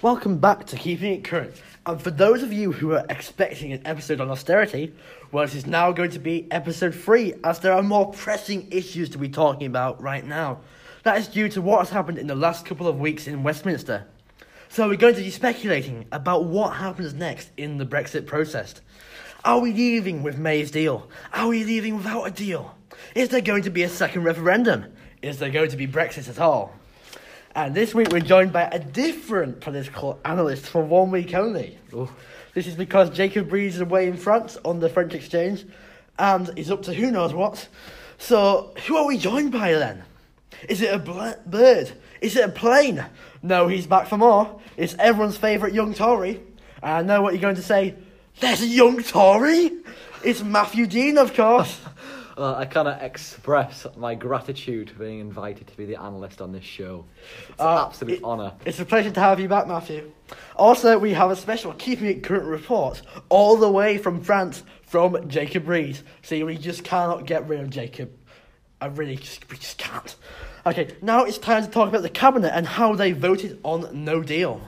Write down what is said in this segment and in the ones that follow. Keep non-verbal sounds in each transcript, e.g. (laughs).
Welcome back to Keeping It Current. And for those of you who are expecting an episode on austerity, well, this is now going to be episode 3, as there are more pressing issues to be talking about right now. That is due to what has happened in the last couple of weeks in Westminster. So we're going to be speculating about what happens next in the Brexit process. Are we leaving with May's deal? Are we leaving without a deal? Is there going to be a second referendum? Is there going to be Brexit at all? And this week we're joined by a different political analyst for one week only. Oh. This is because Jacob Rees is away in France on the French exchange and he's up to who knows what. So, who are we joined by then? Is it a bl- bird? Is it a plane? No, he's back for more. It's everyone's favourite young Tory. I know what you're going to say. There's a young Tory? It's Matthew Dean, of course. Well, I cannot express my gratitude for being invited to be the analyst on this show. It's Uh, an absolute it- honour. It's a pleasure to have you back, Matthew. Also, we have a special Keeping It Current report all the way from France from Jacob Rees. See, we just cannot get rid of Jacob. I really just, we just can't. Okay, now it's time to talk about the Cabinet and how they voted on No Deal.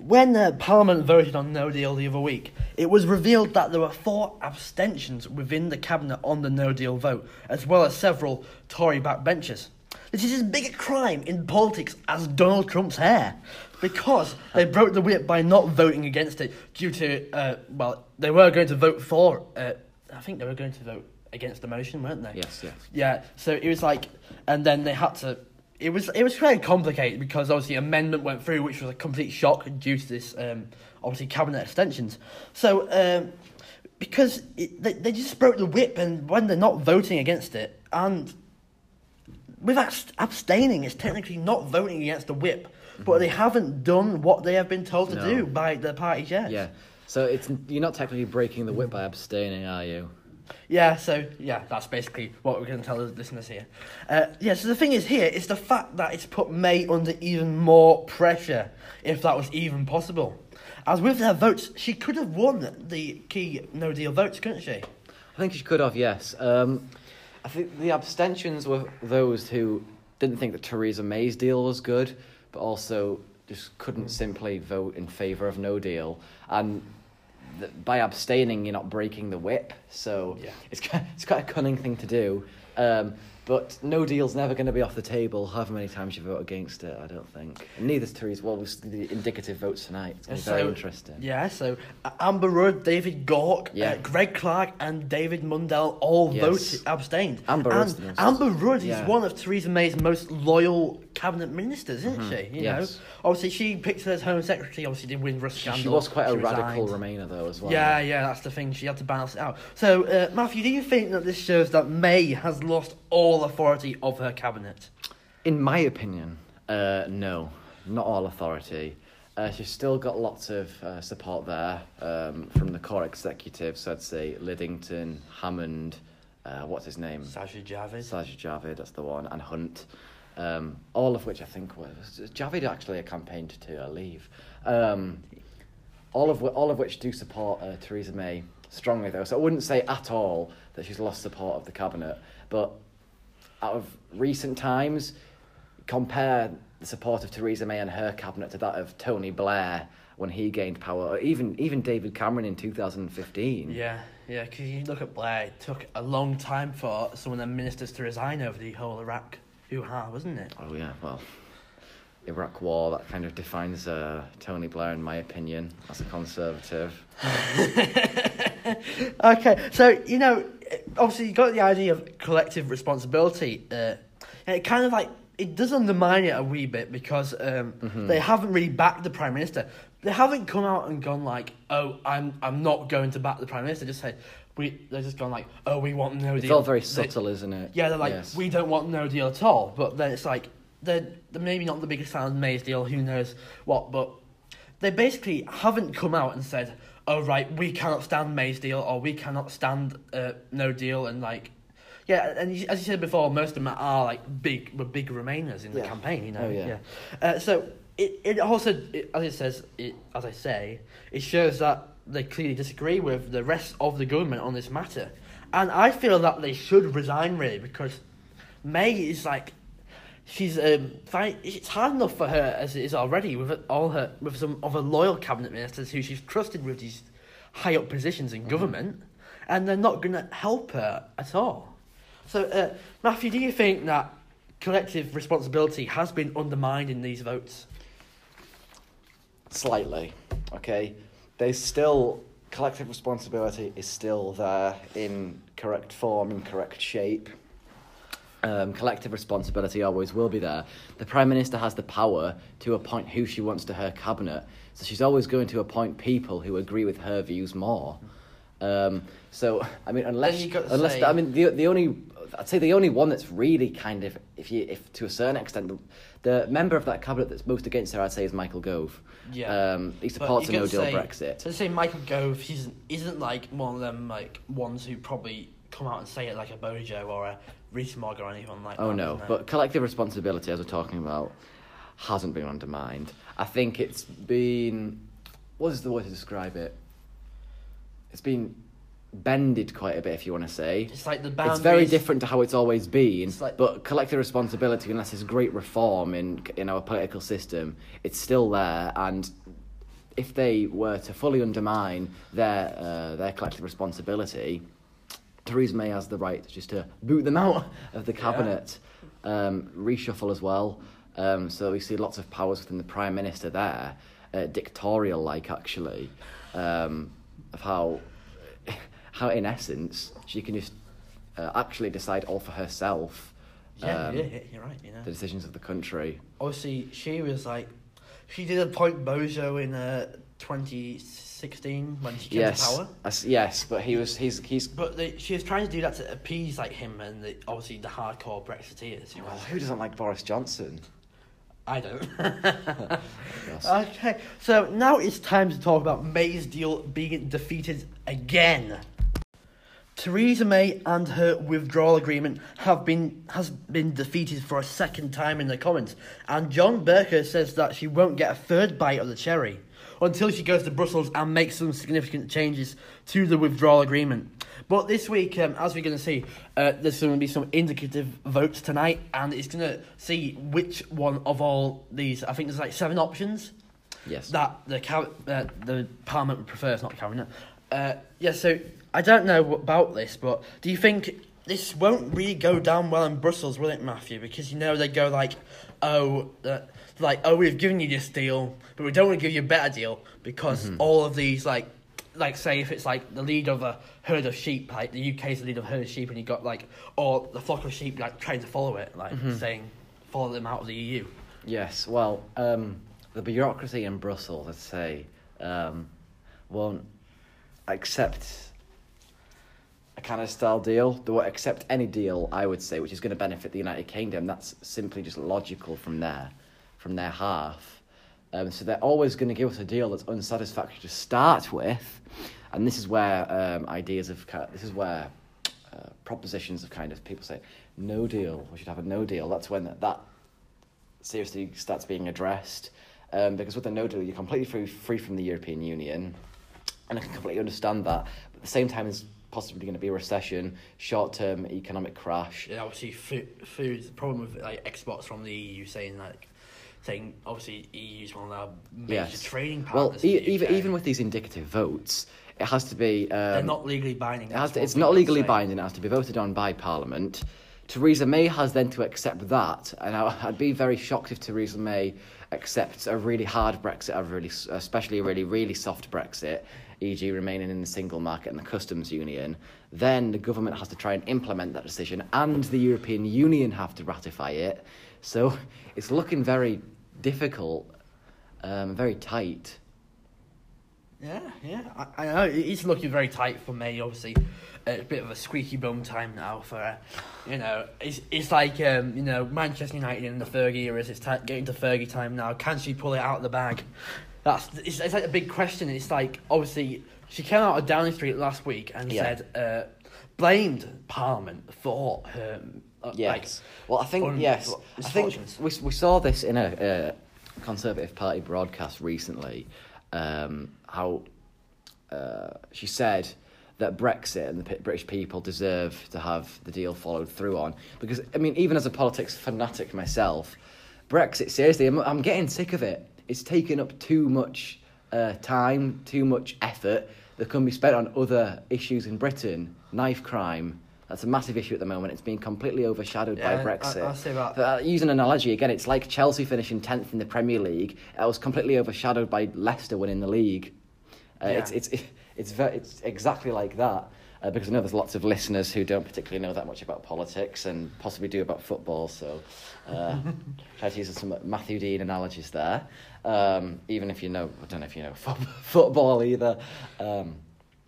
When uh, Parliament voted on No Deal the other week, it was revealed that there were four abstentions within the Cabinet on the No Deal vote, as well as several Tory backbenchers. This is as big a crime in politics as Donald Trump's hair, because they broke the whip by not voting against it due to, uh, well, they were going to vote for, uh, I think they were going to vote against the motion, weren't they? Yes, yes. Yeah, so it was like, and then they had to. It was it was very complicated because obviously amendment went through, which was a complete shock due to this um, obviously cabinet extensions. So um, because it, they they just broke the whip, and when they're not voting against it, and with abstaining, it's technically not voting against the whip, but they haven't done what they have been told to No. do by the party chairs. Yeah. So it's you're not technically breaking the whip by abstaining, are you? Yeah, so yeah, that's basically what we're going to tell the listeners here. Uh, yeah, so the thing is here is the fact that it's put May under even more pressure, if that was even possible. As with her votes, she could have won the key No Deal votes, couldn't she? I think she could have, yes. Um, I think the abstentions were those who didn't think that Theresa May's deal was good, but also just couldn't simply vote in favour of no deal. And by abstaining, you're not breaking the whip. So Yeah. it's, ki- it's quite a cunning thing to do. Um, but no deal's never going to be off the table, however many times you vote against it, I don't think. And neither's Theresa. Well, we'll the indicative votes tonight. It's going to be very interesting. Yeah, so uh, Amber Rudd, David Gauke, Yeah. uh, Greg Clark, and David Mundell all Yes. voted abstained. Amber and Rudd's the most- Amber Rudd Yeah. is one of Theresa May's most loyal cabinet ministers, isn't she? You Mm-hmm. Yes. know, obviously she picked her as Home Secretary. Obviously, did Windrush She, scandal. she was quite a She radical. Remainer, though, as well. Yeah, yeah, that's the thing. She had to balance it out. So, uh, Matthew, do you think that this shows that May has lost all authority of her cabinet? In my opinion, uh, no, not all authority. Uh, she's still got lots of uh, support there um, from the core executives. I'd say Lidington, Hammond, uh, what's his name? Sajid Javid. Sajid Javid, that's the one, and Hunt. Um, all of which I think was Javid actually campaigned to leave. Um, all of all of which do support uh, Theresa May strongly though. So I wouldn't say at all that she's lost support of the cabinet, but out of recent times, compare the support of Theresa May and her cabinet to that of Tony Blair when he gained power, or even even David Cameron in 2015. Yeah, yeah, because you look at Blair, it took a long time for some of the ministers to resign over the whole Iraq wasn't it? Oh yeah, well, Iraq War that kind of defines uh, Tony Blair in my opinion as a conservative. (laughs) okay, so you know, obviously you got the idea of collective responsibility. Uh, and it kind of like it does undermine it a wee bit because um, they haven't really backed the prime minister. They haven't come out and gone like, "Oh, I'm I'm not going to back the prime minister." Just say we. They're just gone like, "Oh, we want no deal. It's all very They- subtle, isn't it? yeah, they're like, Yes. we don't want no deal at all. But then it's like, they're, they're maybe not the biggest fan of May's deal, who knows what. But they basically haven't come out and said, oh, right, we cannot stand May's deal, or we cannot stand uh, no deal. And like, yeah, and as you said before, most of them are like big, were big Remainers in the Yeah. campaign, you know. Oh, yeah. Uh, so it, it also, it, as it says, it, as I say, it shows that they clearly disagree with the rest of the government on this matter. And I feel that they should resign really because May is like she's um, find, it's hard enough for her as it is already with all her with some of her loyal cabinet ministers who she's trusted with these high up positions in government, and they're not going to help her at all. So, uh, Matthew, do you think that collective responsibility has been undermined in these votes? Slightly, okay. There's still collective responsibility is still there in correct form, in correct shape. Um, collective responsibility always will be there. The Prime Minister has the power to appoint who she wants to her cabinet, so she's always going to appoint people who agree with her views more. Um, so, I mean, unless unless say- I mean the the only I'd say the only one that's really kind of if you if to a certain extent the, the member of that cabinet that's most against her I'd say is Michael Gove. Yeah. Um, he supports a no deal say- Brexit. So say Michael Gove, he's isn't like one of them like ones who probably come out and say it like a Bojo or a Rees Mogg or anyone like Oh that. no, but collective responsibility, as we're talking about, hasn't been undermined. I think it's been what is the word to describe it? It's been bended quite a bit, if you want to say. it's like the It's very different to how it's always been, It's like- but collective responsibility, unless there's great reform in in our political system, it's still there. And if they were to fully undermine their uh, their collective responsibility, Theresa May has the right just to boot them out (laughs) of the cabinet, um, reshuffle as well. Um, so we see lots of powers within the prime minister there, uh, dictatorial like actually, um, of how how in essence she can just uh, actually decide all for herself. Yeah, um, yeah, you're right. You know, The decisions of the country. obviously she was like, she did appoint Bojo in uh, 2016 when she came Yes, to power. as- yes, but he was he's he's But the, she was trying to do that to appease like him and the, obviously the hardcore Brexiteers. Who well, was, who doesn't like Boris Johnson? I don't. (laughs) Okay, so now it's time to talk about May's deal being defeated again. Theresa May and her withdrawal agreement have been has been defeated for a second time in the Commons, and John Bercow says that she won't get a third bite of the cherry until she goes to Brussels and makes some significant changes to the withdrawal agreement. But this week, um, as we're going to see, uh, there's going to be some indicative votes tonight, and it's going to see which one of all these. I think there's like seven options Yes. that the uh, the parliament prefers, not cabinet. Uh, yeah, so I don't know about this, but do you think this won't really go down well in Brussels, will it, Matthew? Because you know they go like, oh, uh, like oh, we've given you this deal, but we don't want to give you a better deal because all of these like. Like say if it's like the lead of a herd of sheep, like the UK's the lead of a herd of sheep, and you got like or the flock of sheep like trying to follow it, like saying follow them out of the EU. Yes, well, um, the bureaucracy in Brussels, I'd say, um, won't accept a kind of style deal. They won't accept any deal, I would say, which is going to benefit the United Kingdom. That's simply just logical from there, from their half. Um, so they're always going to give us a deal that's unsatisfactory to start with, and this is where um, ideas of this is where uh, propositions of kind of people say no deal. We should have a no deal. That's when that, that seriously starts being addressed. Um, because with a no deal, you're completely free, free from the European Union. And I can completely understand that. But at the same time, there's possibly going to be a recession, short term economic crash. Yeah, obviously food, food the problem with like exports from the EU saying like saying obviously EU's one of our major Yes. trading Well, partners. e- even, even with these indicative votes, it has to be. Um, they're not legally binding. It has to, it's not legally binding. It has to be voted on by Parliament. Theresa May has then to accept that, and I, I'd be very shocked if Theresa May accepts a really hard Brexit, a really, especially a really, really soft Brexit, e.g., remaining in the single market and the customs union. Then the government has to try and implement that decision, and the European Union have to ratify it. So it's looking very difficult, um, very tight. Yeah, yeah. I, I know it's looking very tight for May. Obviously, it's a bit of a squeaky bum time now for her. You know, it's it's like um, you know Manchester United in the Fergie eras. It's ti getting to Fergie time now. Can she pull it out of the bag? That's it's, it's like a big question. It's like obviously she came out of Downing Street last week and Yeah. said uh, blamed Parliament for her. Uh, Yes. well, I think un- yes. I think misfortunes. we we saw this in a, uh Conservative Party broadcast recently. Um, how uh, she said that Brexit and the P- British people deserve to have the deal followed through on. Because, I mean, even as a politics fanatic myself, Brexit, seriously, I'm, I'm getting sick of it. It's taken up too much uh, time, too much effort that can be spent on other issues in Britain. Knife crime, that's a massive issue at the moment. It's being completely overshadowed Yeah, by I- Brexit. I'll say that. Uh, using an analogy again, it's like Chelsea finishing tenth in the Premier League. It was completely overshadowed by Leicester winning the league. Uh, Yeah. It's it's (laughs) it's ve- it's exactly like that. Uh, because I know there's lots of listeners who don't particularly know that much about politics and possibly do about football. So, uh, (laughs) try to use some Matthew Dean analogies there. Um, even if you know, I don't know if you know fo- (laughs) football either. Um,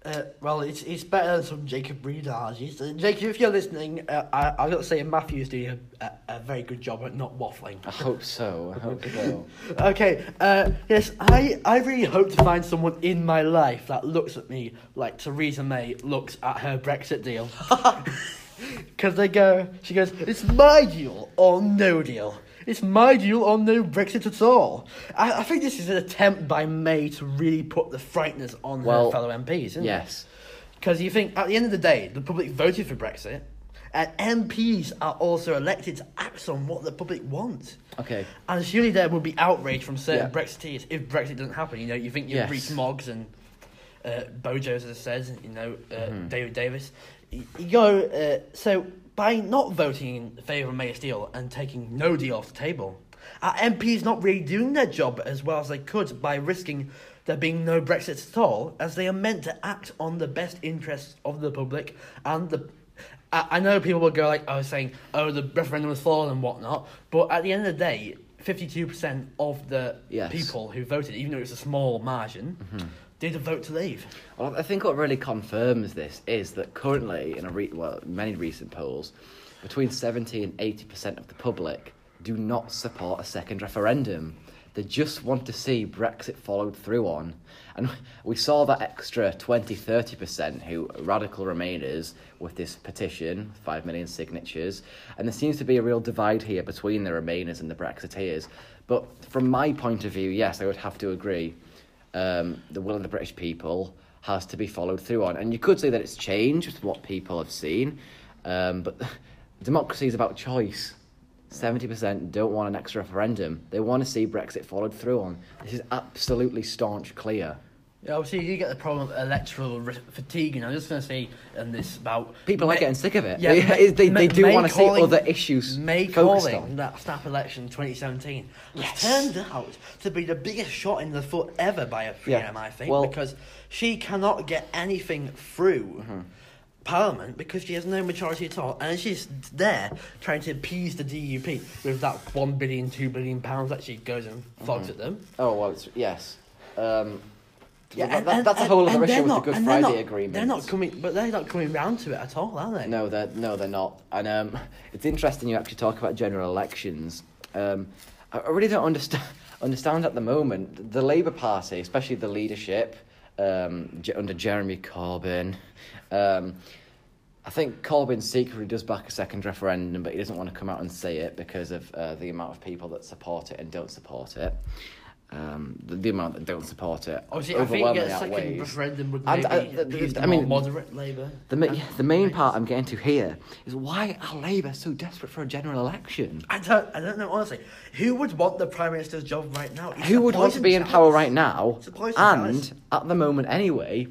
Uh, well, it's it's better than some Jacob Reed analogies. Uh, Jacob, if you're listening, uh, I I've got to say Matthew's doing a, a, a very good job at not waffling. I hope so. I hope so. (laughs) Okay, uh, yes, I, I really hope to find someone in my life that looks at me like Theresa May looks at her Brexit deal. (laughs) (laughs) Because they go, she goes, it's my deal or no deal. It's my deal or no Brexit at all. I, I think this is an attempt by May to really put the frighteners on Well, her fellow MPs, isn't it? Yes. Because you think, at the end of the day, the public voted for Brexit, and MPs are also elected to act on what the public wants. Okay. And surely there will be outrage from certain Yeah. Brexiteers if Brexit doesn't happen. You know, you think you Yes. Rees Moggs and uh, Bojo, as it says, you know, uh, Mhm. David Davis. You, you go, uh, so by not voting in favour of May's deal and taking no deal off the table, our MPs not really doing their job as well as they could by risking there being no Brexit at all, as they are meant to act on the best interests of the public and the. I, I know people will go like, oh, saying, oh, the referendum was flawed and whatnot, but at the end of the day, 52% of the Yes. people who voted, even though it was a small margin, Mm-hmm. Did a vote to leave. Well, I think what really confirms this is that currently, in a re- well, many recent polls, between 70 and 80 percent of the public do not support a second referendum. They just want to see Brexit followed through on. And we saw that extra 20 30 percent who radical Remainers with this petition, 5 million signatures. And there seems to be a real divide here between the Remainers and the Brexiteers. But from my point of view, yes, I would have to agree um, the will of the British people has to be followed through on. And you could say that it's changed with what people have seen, um, but (laughs) democracy is about choice. 70% don't want an extra referendum. They want to see Brexit followed through on. This is absolutely staunch clear. Yeah, obviously, you get the problem of electoral re- fatigue, and I'm just going to say in this about People are getting sick of it. Yeah, they, May- (laughs) they, do May want to see other issues May calling on. that snap election 2017 Yes. turned out to be the biggest shot in the foot ever by a Yeah. PM, I think, Well- because she cannot get anything through Mm-hmm. Parliament because she has no majority at all, and she's there trying to appease the DUP with that one billion, two billion pounds that she goes and flogs at them. Oh, well, it's, yes. Um, Yeah, that- and- that- and- that's a whole other issue with not- the Good Friday not- agreement. They're not coming, but they're not coming round to it at all, are they? No, they're no, they're not. And um, it's interesting you actually talk about general elections. Um, I, I really don't understand (laughs) understand at the moment the Labour Party, especially the leadership um, J- under Jeremy Corbyn. Um, I think Corbyn secretly does back a second referendum, but he doesn't want to come out and say it because of uh, the amount of people that support it and don't support it. Um, the, the amount that don't support it Obviously, I think overwhelmingly a second outweighs. referendum would And, uh, the- the- I mean, moderate Labour. The, ma- and- the main part I'm getting to here is why are Labour so desperate for a general election? I don't, I don't know honestly. Who would want the prime minister's job right now? It's Who would want to be in power right now? It's a poison And chalice. at the moment, anyway,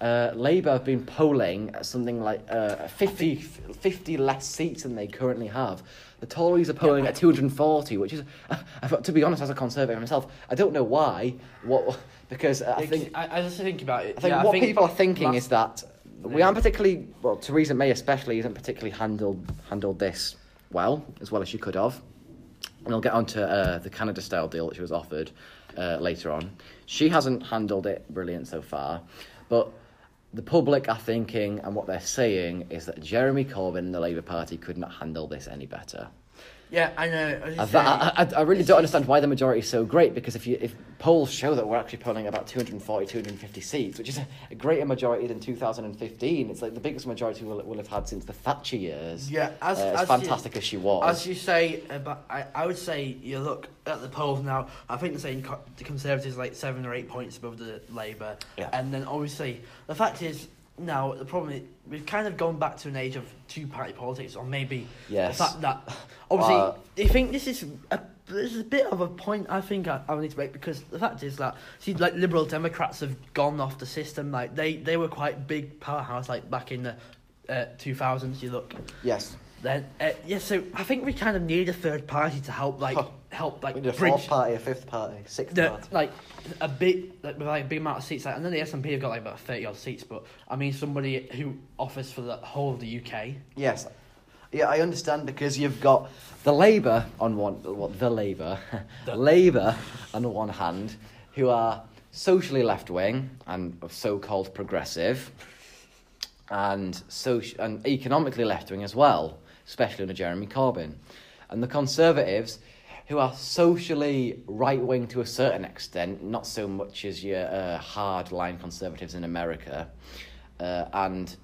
uh, Labour have been polling at something like uh, 50, 50 less seats than they currently have. The Tories are polling at 240, which is, (laughs) to be honest, as a Conservative myself, I don't know why. What because uh, I think I, I just think about it. I think yeah, what think people are thinking last- is that we aren't particularly well. Theresa May especially isn't particularly handled handled this well as well as she could have. And I'll get on to uh, the Canada style deal that she was offered uh, later on. She hasn't handled it brilliant so far, but the public are thinking and what they're saying is that Jeremy Corbyn and the Labour Party could not handle this any better. Yeah, I know. I, I, I, really don't understand why the majority is so great because if you if polls show that we're actually polling about 240 250 seats which is a, a greater majority than 2015 it's like the biggest majority we'll, we'll have had since the Thatcher years Yeah, as- uh, as, as fantastic you- as she was As you say, but I, I would say you look at the polls now. I think they're saying co- the Conservatives like seven or eight points above the Labour, Yeah. and then obviously the fact is now the problem is we've kind of gone back to an age of two party politics, or maybe Yes. the fact that obviously Uh, I think this is a this is a bit of a point I think I, I need to make because the fact is that see like liberal Democrats have gone off the system like they they were quite big powerhouse like back in the uh, two thousands. You look Yes. Then uh, yeah, so I think we kind of need a third party to help like Huh. help like We need a fourth party, a fifth party, sixth the, party. like a big like with like a big amount of seats. Like, and then the SNP have got like about thirty odd seats, but I mean somebody who offers for the whole of the UK. Yes. Yeah, I understand because you've got the Labour on one, what the Labour, (laughs) The- Labour on the one hand, who are socially left wing and so-called progressive, and soci- and economically left wing as well, especially under Jeremy Corbyn, and the Conservatives, who are socially right wing to a certain extent, not so much as your uh, hard line Conservatives in America, uh, and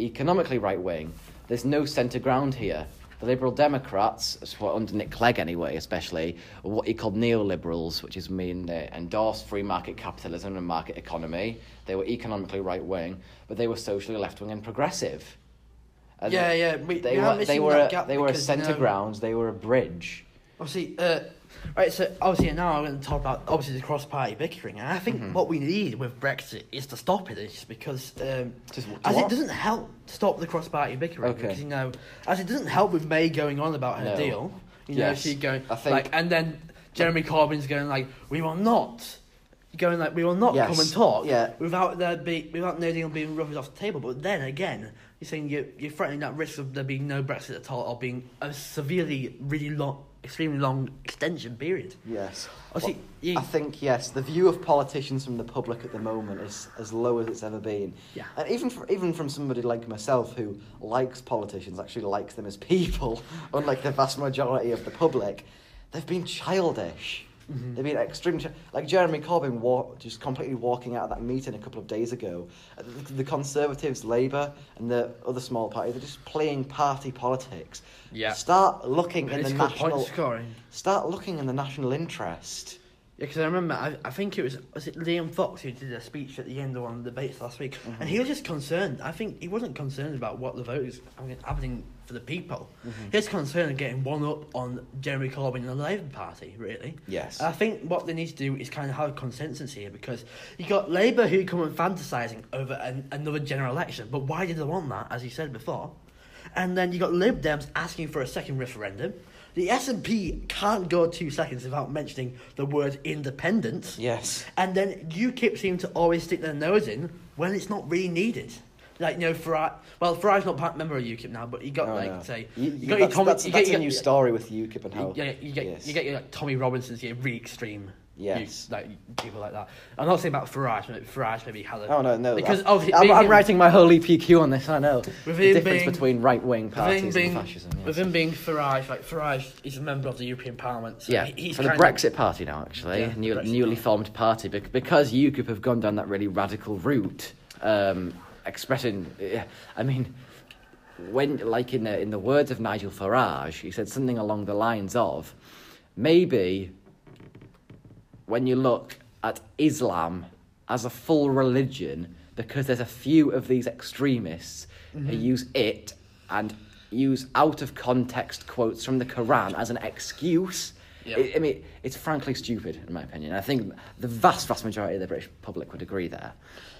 economically right wing. There's no centre ground here. The Liberal Democrats, under Nick Clegg anyway, especially, are what he called neoliberals, which is mean they endorse free market capitalism and market economy. They were economically right wing, but they were socially left wing and progressive. And Yeah, yeah, we- they we were they were a, they were a centre know- grounds. They were a bridge. Obviously, uh, right. So obviously now I'm going to talk about obviously the cross party bickering, and I think Mhm. what we need with Brexit is to stop it. Is because um, Just as what? it doesn't help to stop the cross party bickering Okay. because you know as it doesn't help with May going on about her No. deal. You know Yes. she going I think- like and then Jeremy Corbyn's going like we will not. Going like we will not Yes. come and talk Yeah. without there be without no deal being rubbed off the table. But then again, you're saying you're, you're threatening that risk of there being no Brexit at all or being a severely, really long, extremely long extension period. Yes. Obviously, you, I think yes, the view of politicians from the public at the moment is as low as it's ever been. Yeah. And even for, even from somebody like myself who likes politicians, actually likes them as people, (laughs) unlike the vast majority of the public, they've been childish. Mhm. They've been extreme, like Jeremy Corbyn wa- just completely walking out of that meeting a couple of days ago. Uh, The, the Conservatives, Labour, and the other small party, they're just playing party politics. Yeah. Start looking in the national. Start looking in the national interest. Because I remember, I, I think it was was it Liam Fox who did a speech at the end of one of the debates last week, Mhm. and he was just concerned. I think he wasn't concerned about what the vote is I mean, happening for the people. Mhm. He was concerned of getting one up on Jeremy Corbyn and the Labour Party, really. Yes. I think what they need to do is kind of have a consensus here because you got Labour who come and fantasising over an, another general election, but why did they want that, as you said before? And then you got Lib Dems asking for a second referendum. The SNP can't go two seconds without mentioning the word independence. Yes. And then UKIP seem to always stick their nose in when it's not really needed. Like, you know, Farage, well, Farage's not part member of UKIP now, but you got, Oh, like, no. say, you, you you- got your that's, Tommy- that's, you that's get a your- new story with UKIP and how. you, yeah, you get yes. you get your like Tommy Robinsons, you get really extreme, Yes. you- like people like that. I'm not saying about Farage, but Farage maybe had a Oh no, no. because I'm, obviously I'm, being I'm him- writing my whole EPQ on this. I know the difference being- between right-wing with parties being, and fascism. Yes. with him being Farage, like Farage is a member of the European Parliament. So yeah, he's for the kind of- Brexit party now, actually, Yeah, new, newly formed party, bec- because UKIP have gone down that really radical route, um, expressing. I mean, when like in the in the words of Nigel Farage, he said something along the lines of, maybe when you look at Islam as a full religion, because there's a few of these extremists who mm-hmm. use it and use out of context quotes from the Quran as an excuse. Yeah. I I mean, it's frankly stupid, in my opinion. I think the vast, vast majority of the British public would agree there.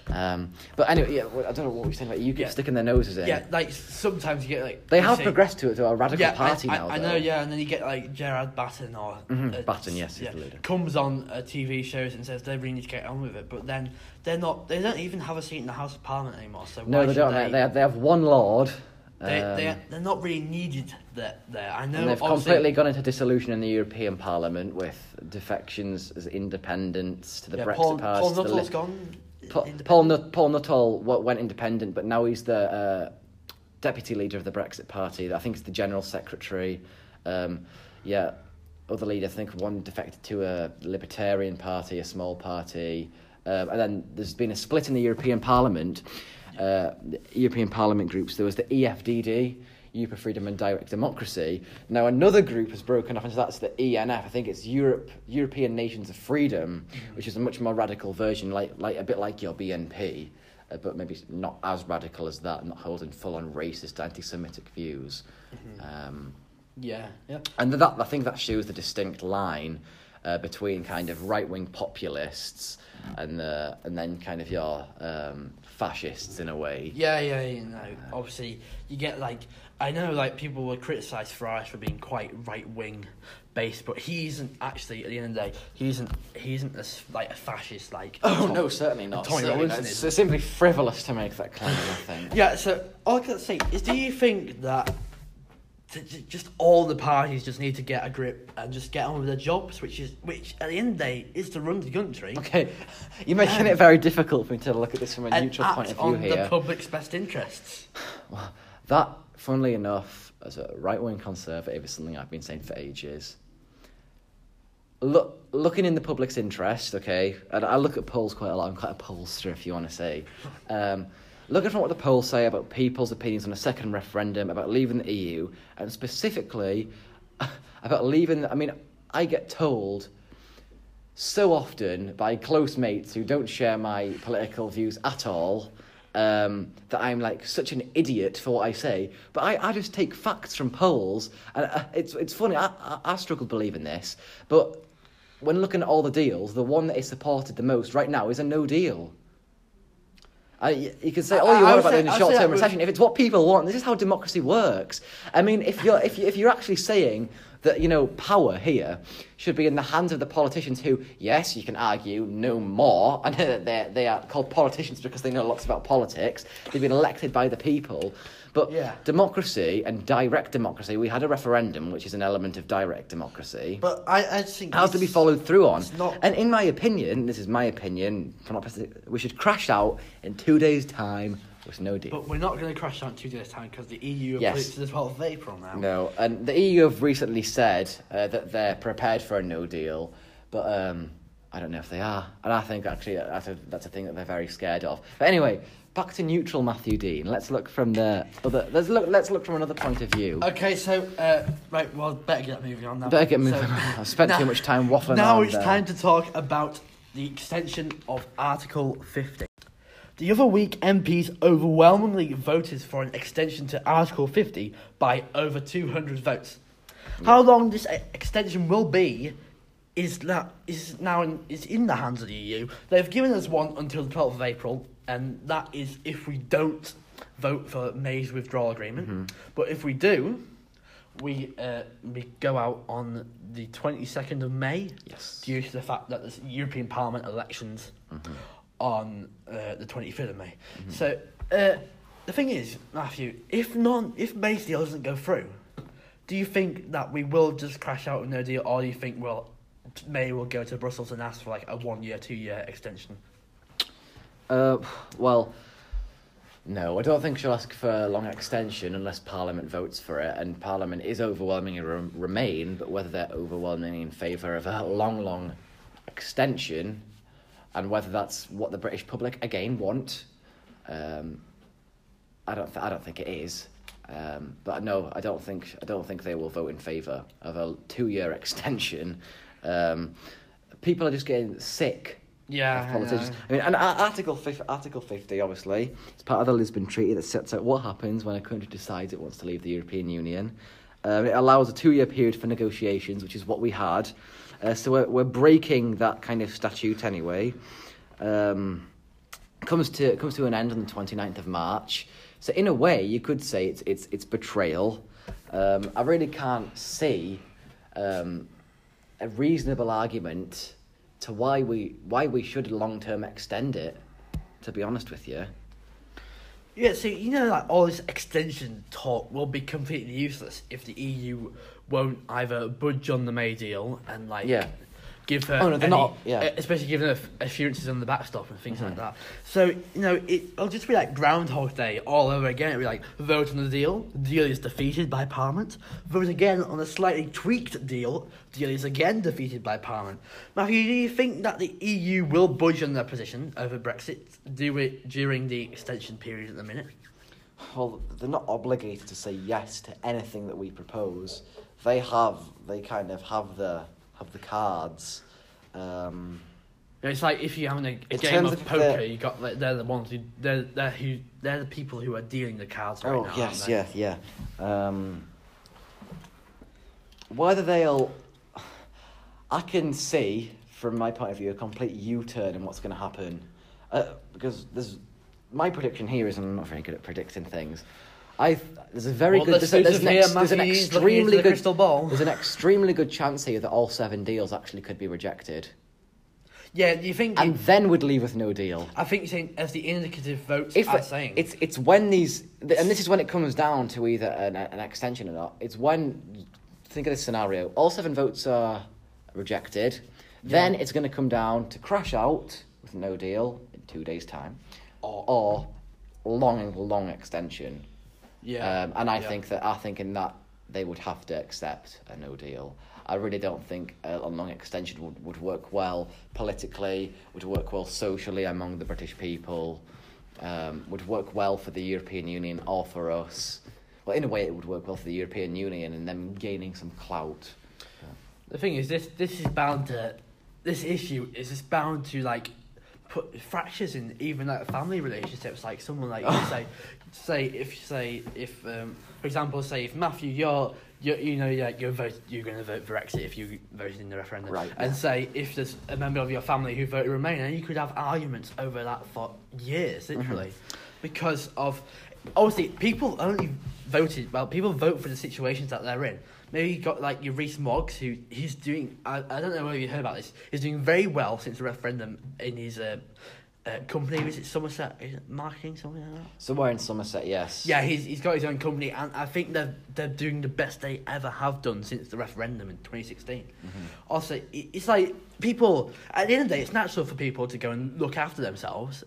Um, but anyway, yeah, well, I don't know what we're saying about UKIP Yeah. sticking their noses in. Yeah, like sometimes you get like They have progressed to, to a radical yeah, party I, now. I, I though. know, yeah, and then you get like Gerard Batten or Mhm, uh, Batten, yes, he's yeah, the leader. comes on uh, TV shows and says they really need to get on with it, but then they're not. They don't even have a seat in the House of Parliament anymore. So No, why they don't. They, They, they, have, they have one lord. They, um, they, they're not really needed there. there. I know. they've completely gone into dissolution in the European Parliament with defections as independents to the yeah, Brexit Paul, party. Paul Nuttall's Lib- gone. Paul, Nut- Paul Nuttall went independent, but now he's the uh, deputy leader of the Brexit Party. I think it's the general secretary. Um, yeah, other leader. I think one defected to a Libertarian Party, a small party, um, and then there's been a split in the European Parliament. Uh, European Parliament groups. There was the EFDD. Europe for Freedom and Direct Democracy. Now another group has broken off into that's the ENF. I think it's Europe European Nations of Freedom, which is a much more radical version, like like a bit like your BNP. uh, but maybe not as radical as that, not holding full on racist, anti Semitic views. Um, Yeah, yeah. and that I think that shows the distinct line uh, between kind of right wing populists and the and then kind of your um, fascists in a way. Yeah, yeah, you know, obviously you get like I know like people will criticise Farage for being quite right wing based, but he isn't actually at the end of the day he isn't he isn't as like a fascist like Oh Tom- no, certainly not. Tommy Certainly not. It's, it's simply frivolous to make that claim. I think. Yeah, so all I can say is, do you think that just all the parties just need to get a grip and just get on with their jobs, which is which at the end of the day is to run the country Okay, (laughs) you're making it very difficult for me to look at this from a neutral point of view on here. the public's best interests? (sighs) Well, that, funnily enough, as a right wing conservative, is something I've been saying for ages. Look, looking in the public's interest, okay, and I look at polls quite a lot. I'm quite a pollster, if you want to say. Um, looking from what the polls say about people's opinions on a second referendum, about leaving the EU, and specifically (laughs) about leaving. I mean, I get told so often by close mates who don't share my political views at all um, that I'm like such an idiot for what I say. But I, I just take facts from polls, and uh, it's it's funny. I, I, I struggle believing this, but when looking at all the deals, the one that is supported the most right now is a no deal. I, you can say all oh, you I want about say- the short-term recession. If it's what people want, this is how democracy works. I mean, if you're if you if you're actually saying that you know power here should be in the hands of the politicians who, yes, you can argue know more, I (laughs) and they they are called politicians because they know lots about politics. They've been elected by the people. But Yeah. democracy and direct democracy, we had a referendum, which is an element of direct democracy But I, I think has to be followed through on. not- And in my opinion, this is my opinion, from not pers- we should crash out in two days' time with no deal. But we're not going to crash out in two days' time because the EU have Yes. put it to the 12th of April now. No, and the EU have recently said uh, that they're prepared for a no deal, but um, I don't know if they are. And I think actually that's a, that's a thing that they're very scared of. But anyway, back to neutral Matthew Dean. Let's look from the other. Let's look. Let's look from another point of view. Okay, so uh, right, well, better get moving on now. Better get moving So- on. I've spent now- too much time waffling Now it's there. time to talk about the extension of Article 50. The other week, MPs overwhelmingly voted for an extension to Article 50 by over 200 votes. How long this extension will be is that is now in, is in the hands of the EU. They've given us one until the 12th of April, and that is if we don't vote for May's withdrawal agreement. But if we do, we uh, we go out on the 22nd of May Yes. due to the fact that there's European Parliament elections on uh, the 25th of May. So uh, the thing is, Matthew, if non if May's deal doesn't go through, do you think that we will just crash out with no deal, or do you think well May will go to Brussels and ask for like a one year, two year extension? Uh, well, no, I don't think she'll ask for a long extension unless Parliament votes for it, and Parliament is overwhelmingly re- Remain, but whether they're overwhelmingly in favour of a long, long extension, and whether that's what the British public again want, um, I don't, th- I don't think it is. Um, but no, I don't think, I don't think they will vote in favour of a two-year (laughs) extension. Um, people are just getting sick Yeah, I politicians. know. I mean, and Article 50, Article 50, obviously, it's part of the Lisbon Treaty that sets out what happens when a country decides it wants to leave the European Union. Um, it allows a two-year period for negotiations, which is what we had. Uh, so we're, we're breaking that kind of statute anyway. Um, comes to comes to an end on the 29th of March. So in a way, you could say it's it's it's betrayal. Um, I really can't see um, a reasonable argument to why we why we should long term extend it. To be honest with you, Yeah, so you know, like all this extension talk will be completely useless if the EU won't either budge on the May deal and like Yeah. Give her, Oh, no, they're any- not- yeah. Mm-hmm. uh, especially giving her assurances on the backstop and things like that. So you know, it, it'll just be like Groundhog Day all over again. It'll be like vote on the deal, deal is defeated by Parliament. Vote again on a slightly tweaked deal, deal is again defeated by Parliament. Matthew, do you think that the EU will budge on their position over Brexit? Do it during the extension period at the minute? well, they're not obligated to say yes to anything that we propose. They have they kind of have the have the cards. Um, It's like if you're having a, a game of poker, you got like, they're the ones who they're they're who they're the people who are dealing the cards right oh now. yes, aren't yeah, yeah. Um, whether they'll, I can see from my point of view a complete U-turn in what's going to happen, uh, because there's my prediction here is I'm not very good at predicting things. I there's a very Well, good there's, there's, an ex- there's an Matthew, looking into extremely the good ball. there's an extremely good chance here that all seven deals actually could be rejected, Yeah, you think? and then would leave with no deal. I think you're saying as the indicative votes if are saying. it's it's when these and this is when it comes down to either an, an extension or not. It's when think of this scenario: all seven votes are rejected. Then it's going to come down to crash out with no deal in two days' time, Or- or long long extension. Yeah, Um, and I yeah. think that I think in that they would have to accept a no deal. I really don't think a, long extension would, would work well politically, would work well socially among the British people, um, would work well for the European Union or for us. Well, in a way, it would work well for the European Union and them gaining some clout. The thing is, this this is bound to, this issue is just bound to like, put fractures in even like family relationships. Like someone like you say, say if you say if um, for example say if Matthew you're you you know like you're vote you're going to vote for Brexit if you voted in the referendum, Right. And say if there's a member of your family who voted Remain, and you could have arguments over that for years, literally, because of obviously people only voted well people vote for the situations that they're in maybe you got like your Rees Moggs who he's doing I, I don't know whether you heard about this he's doing very well since the referendum in his uh, uh, company. Was it Somerset? Is it marketing something like that? Somewhere in Somerset, yes. yeah he's, he's got his own company and I think they're, they're doing the best they ever have done since the referendum in 2016 also it's like people at the end of the day it's natural for people to go and look after themselves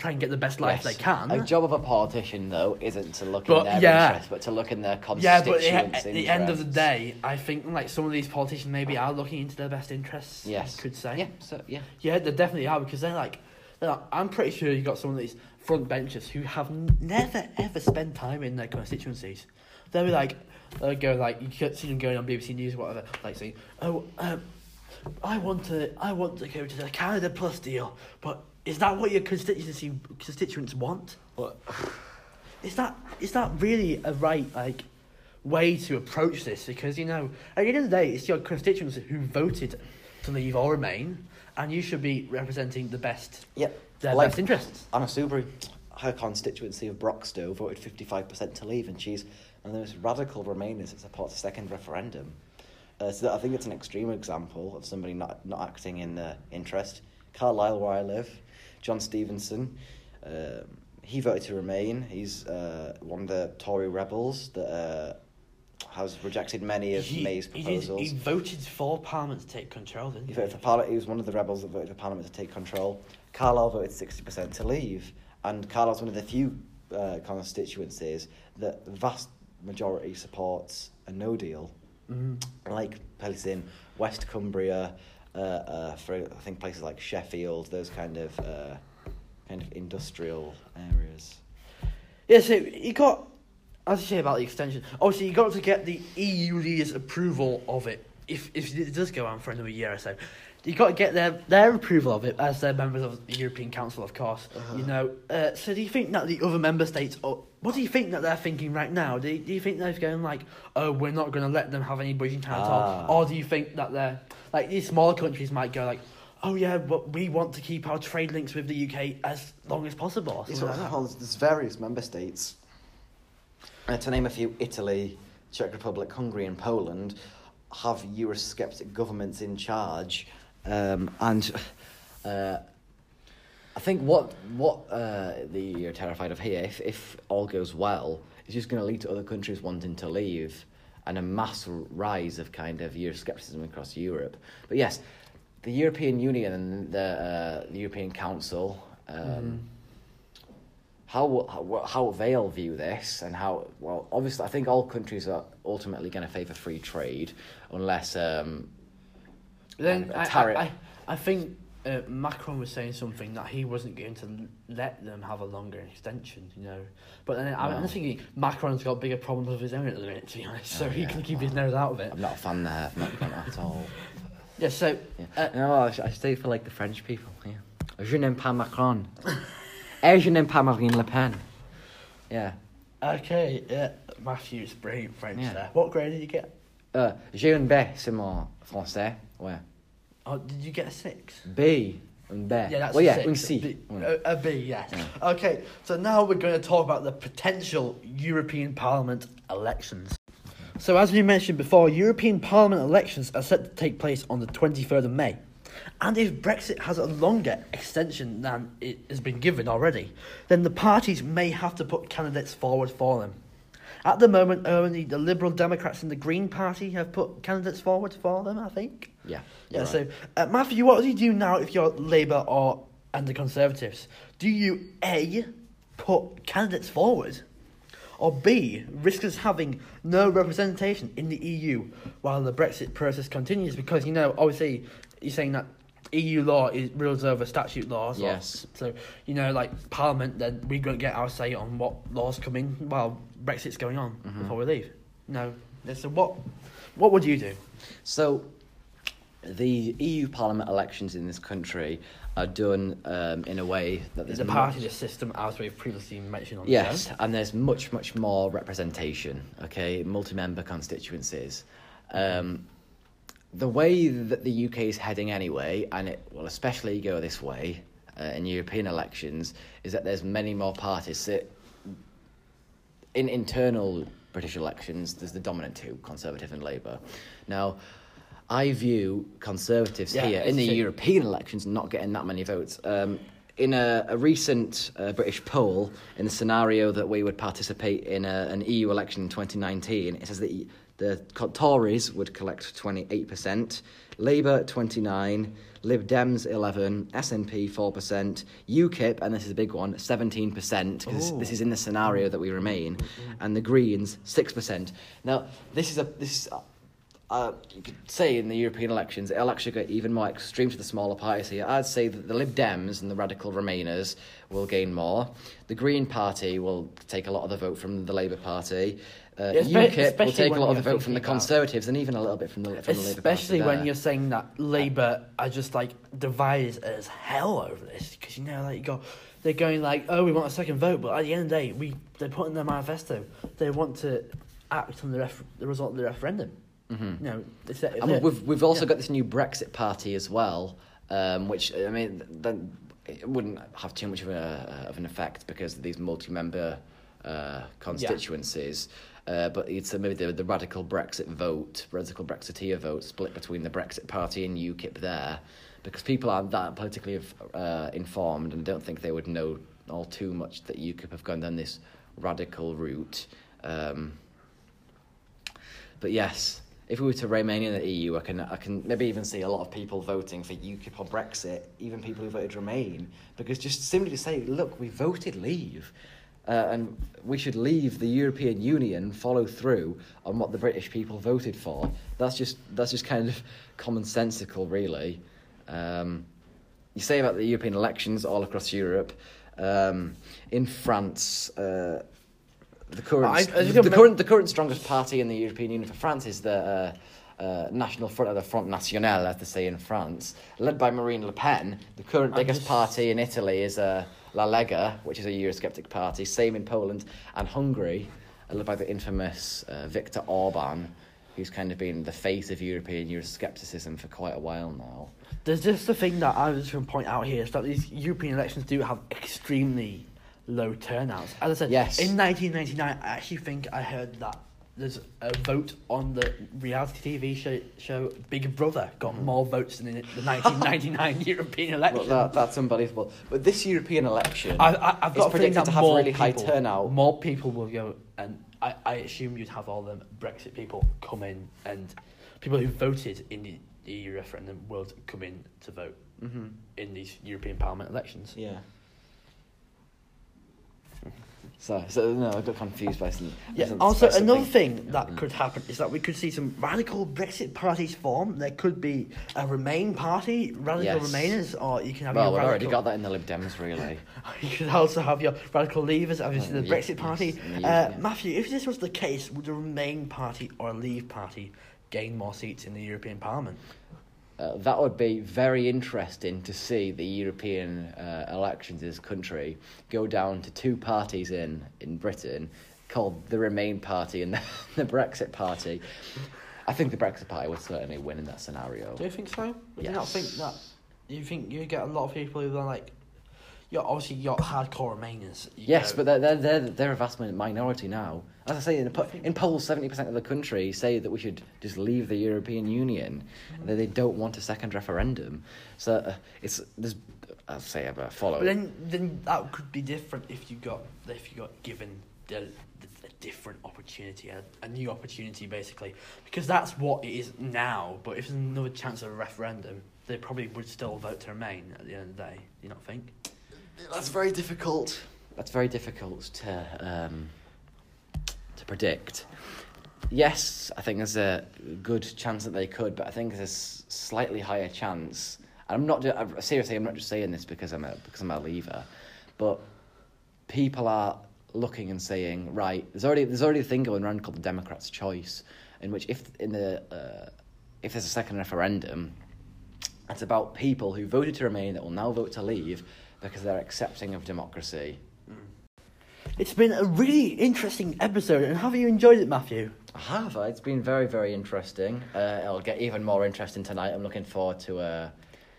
try and get the best life Yes. they can A job of a politician, though, isn't to look But, in their yeah. interest, but to look in their Yeah, but constituents' at the end of the interests. day, I think like some of these politicians maybe are looking into their best interests. yes, could say. Yeah, so yeah. yeah, they definitely are because they're like, they're like I'm pretty sure you got some of these front benchers who have n- never ever spent time in their constituencies. They'll be like, they'll go like you could see them going on BBC News or whatever, like saying, oh, um, I want to, I want to go to the Canada Plus deal, but is that what your constituency constituents want? What? Is that is that really a right like way to approach this? Because you know, at the end of the day, it's your constituents who voted to leave or remain, and you should be representing the best Yep. their Like- best interests. Anna Soubry, her constituency of Broxtowe voted 55% to leave, and she's one of the most radical Remainers that supports a second referendum. Uh, so that, I think it's an extreme example of somebody not, not acting in their interest. Carlisle, where I live, John Stevenson, um, he voted to remain. He's uh, one of the Tory rebels that uh, has rejected many of He, May's he, did, proposals. he voted for Parliament to take control, didn't He he? voted for Parliament. He was one of the rebels that voted for Parliament to take control. Carlisle voted sixty percent to leave, and Carlisle's one of the few uh, constituencies that the vast majority supports a No Deal, Mhm. like places in West Cumbria, uh, uh, for I think places like Sheffield, those kind of uh, kind of industrial areas. Yeah, so you got, as you say about the extension, obviously you got to get the EU leaders' approval of it. If if it does go on for another year or so, you got to get their their approval of it as they're members of the European Council, of course. Uh-huh. You know, uh, so do you think that the other member states, or what do you think that they're thinking right now? Do you, do you think they're going like, oh, we're not going to let them have any power at Ah. all, or do you think that they're like these smaller countries might go like. Oh yeah, but we want to keep our trade links with the UK as long as possible. It's like there's various member states. Uh, to name a few, Italy, Czech Republic, Hungary, and Poland have Eurosceptic governments in charge, um, and uh, I think what what uh, the are terrified of here, if if all goes well, is just going to lead to other countries wanting to leave, and a mass rise of kind of Euroscepticism across Europe. But yes, the European Union and the, uh, the European Council. Um, how, how how they'll view this and how well obviously I think all countries are ultimately going to favour free trade unless um, Then I. I, I, think uh, Macron was saying something that he wasn't going to let them have a longer extension, you know. But then I'm, I'm thinking Macron's got bigger problems of his own at the minute, to be honest. So Oh, he can keep his nose out of it. I'm not a fan there of Macron at all. (laughs) Yeah, so Yeah. uh, no, I, I stay for like the French people. Yeah. Je n'aime pas Macron. Et je n'aime pas Marine Le Pen. Yeah. okay, yeah, Matthew's brilliant French Yeah. there. What grade did you get? Euh, j'ai un B, c'est mon français. Ouais. Oh, did you get a six? B. Un B. Yeah, that's well, a yeah, six. un C. B, a, a B, yes. Yeah. Okay, so now we're going to talk about the potential European Parliament elections. So, as we mentioned before, European Parliament elections are set to take place on the 23rd of May. And if Brexit has a longer extension than it has been given already, then the parties may have to put candidates forward for them. At the moment, only the Liberal Democrats and the Green Party have put candidates forward for them, I think. Yeah. Yeah, you're so uh, Matthew, what do you do now if you're Labour or and the Conservatives? Do you A put candidates forward, or B risk us having no representation in the EU while the Brexit process continues? Because you know, obviously, you're saying that EU law is rules over statute laws. or- Yes. so you know, like Parliament, then we don't get our say on what laws come in while Brexit's going on Mhm. before we leave. No. So what? What would you do? So, the EU Parliament elections in this country are done um, in a way that there's a much- party system, as we've previously mentioned on the Yes, show. and there's much, much more representation, okay, multi-member constituencies. Um, the way that the UK is heading anyway, and it will especially go this way uh, in European elections, is that there's many more parties. So in internal British elections, there's the dominant two, Conservative and Labour. Now, I view Conservatives Yeah, here in the European elections not getting that many votes. Um, in a, a recent uh, British poll, in the scenario that we would participate in a, an EU election in 2019, it says that the Tories would collect 28%, Labour 29, Lib Dems 11, SNP 4%, UKIP, and this is a big one, 17%, because this is in the scenario that we remain, and the Greens 6%. Now, this is a this is, uh, you could say in the European elections, it'll actually get even more extreme to the smaller parties here. I'd say that the Lib Dems and the Radical Remainers will gain more. The Green Party will take a lot of the vote from the Labour Party. Uh, UKIP will take a lot of the vote from the Conservatives and even a little bit from the, from the Labour Party. Especially when you're saying that Labour are just like divided as hell over this, because you know, like you go, they're going like, oh, we want a second vote, but at the end of the day, we they put in their manifesto, they want to act on the ref- the result of the referendum. Mhm. It's, it's And we've we've also yeah. got this new Brexit party as well, um, which I mean, then it wouldn't have too much of a of an effect because of these multi-member uh, constituencies. Uh, but it's uh, maybe the, the radical Brexit vote, radical Brexiteer vote, split between the Brexit party and UKIP there, because people aren't that politically uh, informed and don't think they would know all too much that UKIP have gone down this radical route. Um, but yes, if we were to remain in the EU, I can I can maybe even see a lot of people voting for UKIP or Brexit, even people who voted Remain, because just simply to say, look, we voted leave, uh, and we should leave the European Union, follow through on what the British people voted for. That's just that's just kind of commonsensical, really. Um, you say about the European elections all across Europe. Um, in France, uh, the current I- I the, the current the current strongest party in the European Union for France is the uh, uh, National Front, or the Front National, as they say in France, led by Marine Le Pen. The current biggest just- party in Italy is uh, La Lega, which is a Eurosceptic party. Same in Poland and Hungary, uh, led by the infamous uh, Viktor Orban, who's kind of been the face of European Euroscepticism for quite a while now. There's just the thing that I was going to point out here is that these European elections do have extremely low turnouts. As I said, Yes. in 1999, I actually think I heard that there's a vote on the reality TV show, show Big Brother got more votes than in the (laughs) 1999 (laughs) European Well, election. that, that's unbelievable. But this European election, I, I, I've got predicted that to have really high turnout. More people will go, and I, I assume you'd have all the Brexit people come in, and people who voted in the EU referendum will come in to vote hmm in these European Parliament elections. yeah. So, so no, I got confused by some. Yeah. some Also, another thing that Mm. could happen is that we could see some radical Brexit parties form. There could be a Remain party, radical Yes. Remainers, or you can have Well, your we've already got that in the Lib Dems, really. (laughs) You could also have your radical leavers, obviously Oh, the yeah, Brexit party. yes, uh, yeah. Matthew, if this was the case, would the Remain party or Leave party gain more seats in the European Parliament? Uh, that would be very interesting to see the European uh, elections in this country go down to two parties in, in Britain called the Remain Party and (laughs) the, the Brexit Party. I think the Brexit Party would certainly win in that scenario. Do you think so? Do you not Yes. think that? You think you get a lot of people who are like, you're obviously you're hardcore Remainers. You Yes, go- but they're, they're, they're, they're a vast minority now. As I say, in, po- in polls, 70% of the country say that we should just leave the European Union, and that they don't want a second referendum. So uh, it's, there's, I'll say, I follow. But then, then that could be different if you got if you got given the, the, a different opportunity, a, a new opportunity, basically, because that's what it is now. But if there's another chance of a referendum, they probably would still vote to remain at the end of the day. Do you not think? That's very difficult. That's very difficult to um, to predict. Yes, I think there's a good chance that they could, but I think there's a slightly higher chance. And I'm not I'm- seriously. I'm not just saying this because I'm a because I'm a leaver, but people are looking and saying, right, there's already there's already a thing going around called the Democrats' choice, in which if in the uh, if there's a second referendum, it's about people who voted to remain that will now vote to leave because they're accepting of democracy. It's been a really interesting episode, and have you enjoyed it, Matthew? I have. uh, It's been very, very interesting. Uh, it'll get even more interesting tonight. I'm looking forward to uh,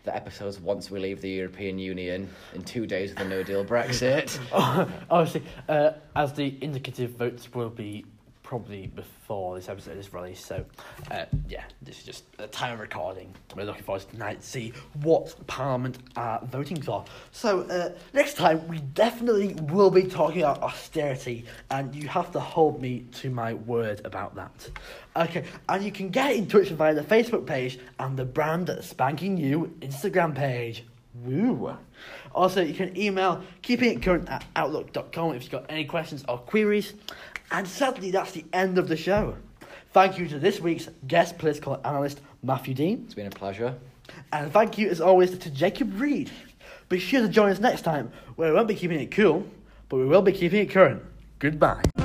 the episodes once we leave the European Union in two days with a no deal Brexit. (laughs) Obviously, uh, as the indicative votes will be probably before this episode is released. So, uh, yeah, this is just a time of recording. We're looking forward to tonight to see what Parliament are voting for. So, uh, next time we definitely will be talking about austerity, and you have to hold me to my word about that. Okay, and you can get in touch via the Facebook page and the brand spanking new Instagram page. Woo! Also, you can email keeping it current at outlook.com if you've got any questions or queries. And sadly, that's the end of the show. Thank you to this week's guest political analyst, Matthew Dean. It's been a pleasure. And thank you, as always, to Jacob Reed. Be sure to join us next time, where we won't be keeping it cool, but we will be keeping it current. Goodbye.